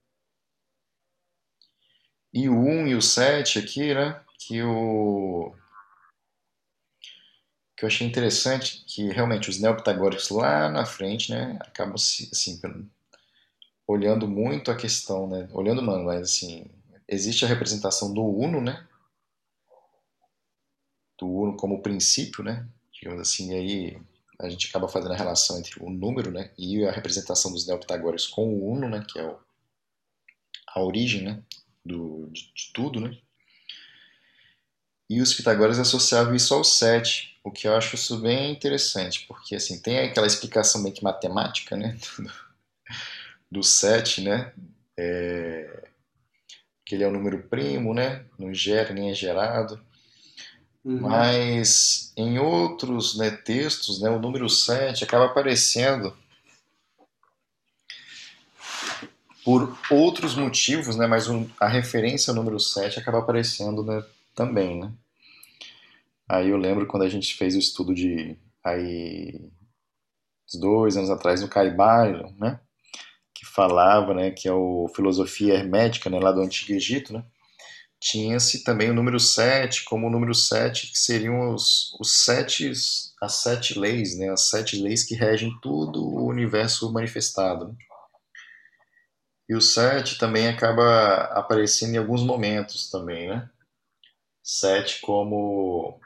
Speaker 1: E o 1 e o 7 aqui, né? Que o que eu achei interessante que realmente os neopitagóricos lá na frente, né, acabam assim, olhando muito a questão, né, olhando não, mas assim, existe a representação do uno, né, do uno como princípio, né, digamos assim, e aí a gente acaba fazendo a relação entre o número, né, e a representação dos neopitagóricos com o uno, né, que é o, a origem, né, do, de, de tudo, né, e os pitagóricos associavam isso ao 7, o que eu acho isso bem interessante, porque assim, tem aquela explicação meio que matemática, né, do, 7, né, é, que ele é o um número primo, né, não gera nem é gerado, uhum. mas em outros né, textos, né, o número 7 acaba aparecendo por outros motivos, né, mas a referência número 7 acaba aparecendo né, também, né. Aí eu lembro quando a gente fez o estudo de aí dois anos atrás no Caibalion, né? Que falava, né? Que é o filosofia hermética, né? Lá do Antigo Egito, né? Tinha-se também o número 7 como o número 7, que seriam os, os sete, as sete leis, né? As sete leis que regem todo o universo manifestado. Né? E o 7 também acaba aparecendo em alguns momentos também, né? 7 como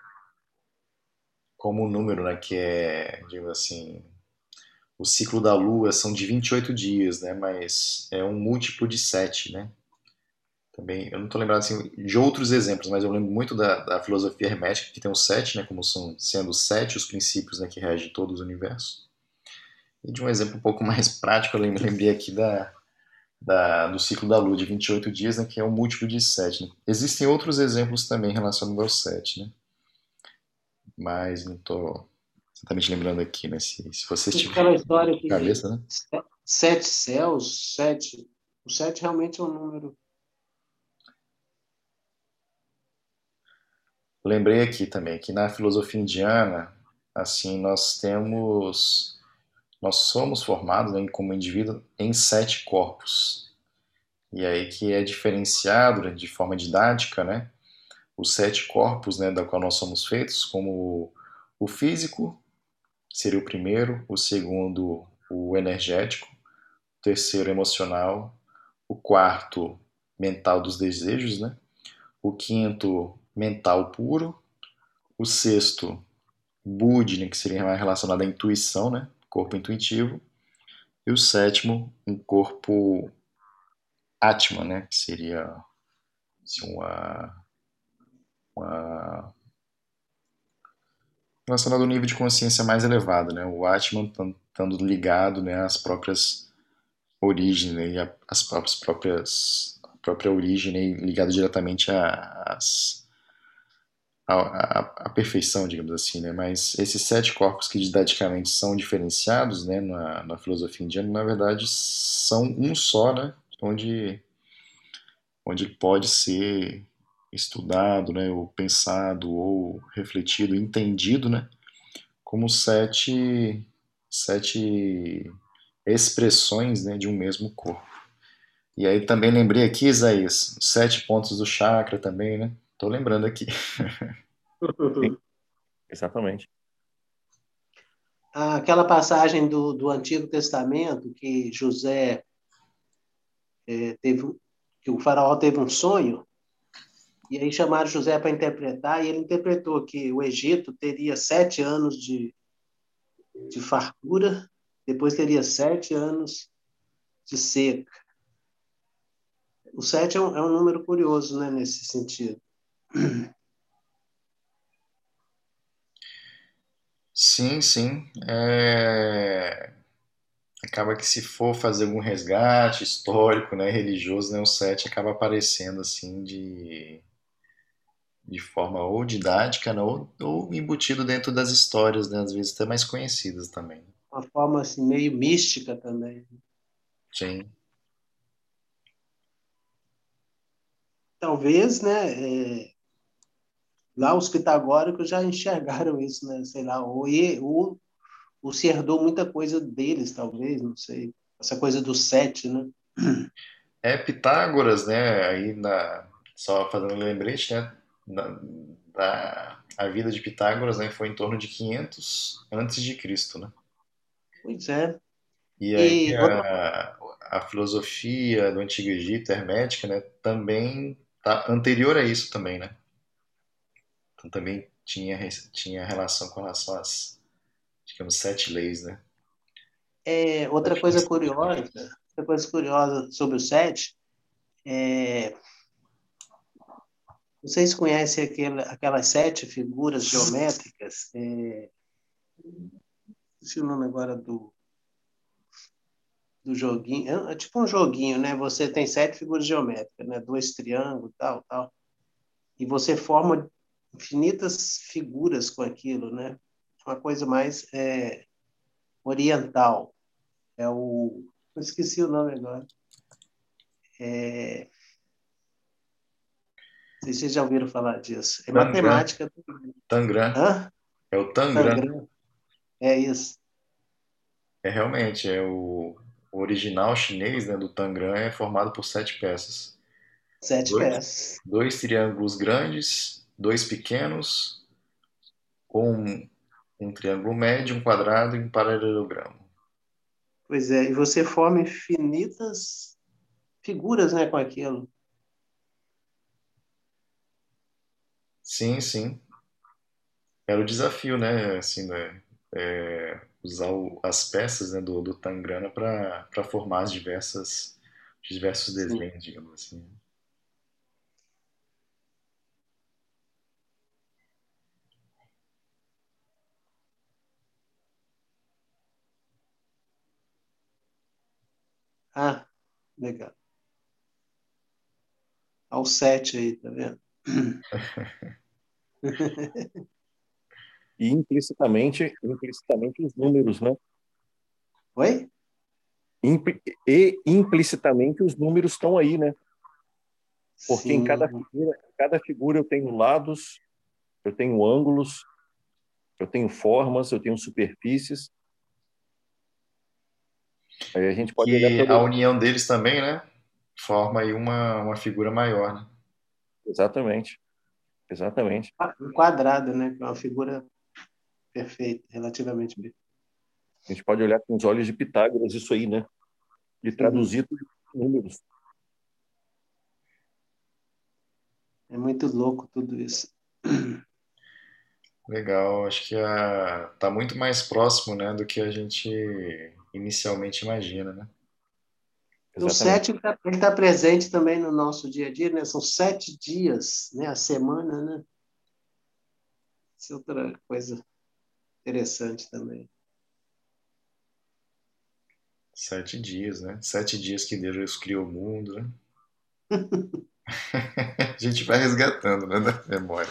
Speaker 1: como um número, né, que é, digo assim, o ciclo da Lua são de 28 dias, né, mas é um múltiplo de 7, né. Também, eu não estou lembrado assim, de outros exemplos, mas eu lembro muito da, da filosofia hermética, que tem os sete, né, como são sendo sete os princípios né, que regem todo o universo. E de um exemplo um pouco mais prático, eu lembrei aqui da, da, do ciclo da Lua, de 28 dias, né, que é um múltiplo de 7. Né. Existem outros exemplos também relacionados ao 7, né mas não estou exatamente lembrando aqui, né? Se, se você tiver
Speaker 2: Aquela história que
Speaker 1: cabeça, né?
Speaker 2: Sete céus, sete. O sete realmente é um número.
Speaker 1: Lembrei aqui também que na filosofia indiana, assim, nós temos, nós somos formados né, como indivíduo em sete corpos. E aí que é diferenciado né, de forma didática, né? os sete corpos né, da qual nós somos feitos, como o físico seria o primeiro, o segundo o energético, o terceiro emocional, o quarto mental dos desejos, né? o quinto mental puro, o sexto bud, né, que seria mais relacionado à intuição, né? Corpo intuitivo, e o sétimo um corpo atma, né? que seria uma uma relacionado ao nível de consciência mais elevado, né? O Atman estando ligado, né, às próprias origens, né, às próprias próprias a própria origem, né, ligado diretamente às a, a, a, perfeição, digamos assim, né? Mas esses sete corpos que didaticamente são diferenciados, né, na, na filosofia indiana, na verdade são um só, né? Onde onde pode ser estudado, né, ou pensado, ou refletido, entendido, né, como sete, sete expressões né, de um mesmo corpo. E aí também lembrei aqui, Isaías, sete pontos do chakra também, né? Tô lembrando aqui.
Speaker 3: Sim, exatamente.
Speaker 2: Aquela passagem do, do Antigo Testamento que José é, teve, que o faraó teve um sonho e aí chamaram José para interpretar, e ele interpretou que o Egito teria sete anos de, de fartura, depois teria sete anos de seca. O sete é um, é um número curioso, né, nesse sentido.
Speaker 1: Sim, sim. É... Acaba que se for fazer algum resgate histórico, né, religioso, né, o sete acaba aparecendo assim de de forma ou didática né, ou, ou embutido dentro das histórias, né, às vezes até mais conhecidas também.
Speaker 2: Uma forma assim, meio mística também.
Speaker 1: Sim.
Speaker 2: Talvez, né, é, lá os pitagóricos já enxergaram isso, né, sei lá, ou, ou, ou se herdou muita coisa deles, talvez, não sei, essa coisa do sete, né?
Speaker 1: É Pitágoras, né? Aí na, só fazendo um lembrete, né? Na, da, a vida de Pitágoras né, foi em torno de 500 antes de Cristo, né?
Speaker 2: Pois é.
Speaker 1: E aí e a, a filosofia do Antigo Egito, hermética, né, também tá anterior a isso também, né? Então também tinha, tinha relação com relação às, digamos, sete leis, né?
Speaker 2: É, outra coisa curiosa, outra coisa curiosa sobre o sete, é, vocês conhecem aquele, aquelas sete figuras geométricas? É, esqueci o nome agora do, do joguinho. É, é, tipo um joguinho, né? Você tem sete figuras geométricas, né? Dois triângulos, tal, tal. E você forma infinitas figuras com aquilo, né? Uma coisa mais é, oriental. É o... Eu esqueci o nome agora. É... Vocês já ouviram falar disso. É
Speaker 1: Tangram.
Speaker 2: matemática.
Speaker 1: Tangram.
Speaker 2: Hã?
Speaker 1: É o Tangram.
Speaker 2: Tangram. É isso.
Speaker 1: É realmente, é o, o original chinês né, do Tangram é formado por sete peças.
Speaker 2: Sete
Speaker 1: dois,
Speaker 2: peças.
Speaker 1: Dois triângulos grandes, dois pequenos, um, um triângulo médio, um quadrado e um paralelogramo.
Speaker 2: Pois é, e você forma infinitas figuras né, com aquilo.
Speaker 1: Sim, sim. Era o desafio, né? Assim, né? É, usar o, as peças né, do, do Tangrana para formar as diversas, diversos desenhos, sim. digamos assim.
Speaker 2: Ah, legal. Ao sete aí, tá vendo?
Speaker 3: e implicitamente, implicitamente os números, né?
Speaker 2: Oi?
Speaker 3: e implicitamente os números estão aí, né? Porque Sim. em cada figura, cada figura eu tenho lados, eu tenho ângulos, eu tenho formas, eu tenho superfícies. Aí a gente pode
Speaker 1: e a união deles também, né? Forma aí uma, uma figura maior, né?
Speaker 3: Exatamente. Exatamente.
Speaker 2: Um quadrado, né? É uma figura perfeita, relativamente bem.
Speaker 3: A gente pode olhar com os olhos de Pitágoras isso aí, né? E traduzir tudo em números.
Speaker 2: É muito louco tudo isso.
Speaker 1: Legal, acho que está muito mais próximo, né, do que a gente inicialmente imagina, né?
Speaker 2: O sete está tá presente também no nosso dia a dia, né? São sete dias, né? A semana, né? Isso é outra coisa interessante também.
Speaker 1: Sete dias, né? Sete dias que Deus criou o mundo, né? a gente vai resgatando, né, da memória.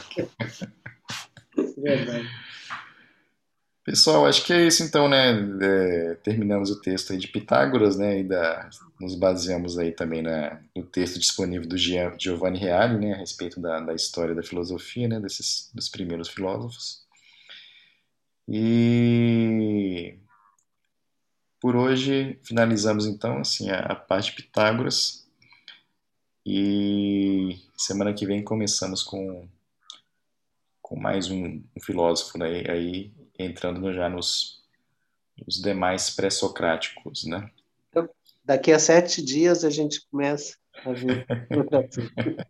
Speaker 2: Verdade.
Speaker 1: Pessoal, acho que é isso então, né? É, terminamos o texto aí de Pitágoras, né? E da, nos baseamos aí também na, no texto disponível do Giovanni Reale, né? A respeito da, da história da filosofia, né? Desses, dos primeiros filósofos. E por hoje finalizamos então assim a, a parte de Pitágoras. E semana que vem começamos com com mais um, um filósofo né? aí entrando já nos, nos demais pré-socráticos, né?
Speaker 2: Então, daqui a sete dias a gente começa a ver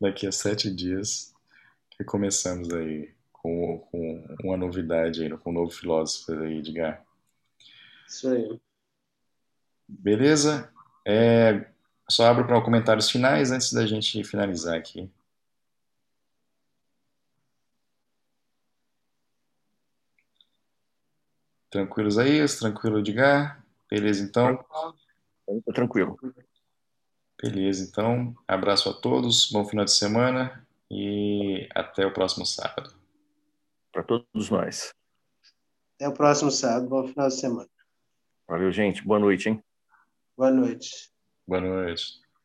Speaker 1: Daqui a sete dias começamos aí com, com uma novidade aí, com um novo filósofo aí, Edgar.
Speaker 2: Isso aí.
Speaker 1: Beleza? É, só abro para comentários finais antes da gente finalizar aqui. Tranquilos aí? Tranquilo, Edgar? Beleza, então?
Speaker 3: Tranquilo.
Speaker 1: Beleza, então. Abraço a todos, bom final de semana e até o próximo sábado.
Speaker 3: Para todos nós.
Speaker 2: Até o próximo sábado, bom final de semana.
Speaker 3: Valeu, gente. Boa noite, hein?
Speaker 2: Boa noite.
Speaker 1: Boa noite.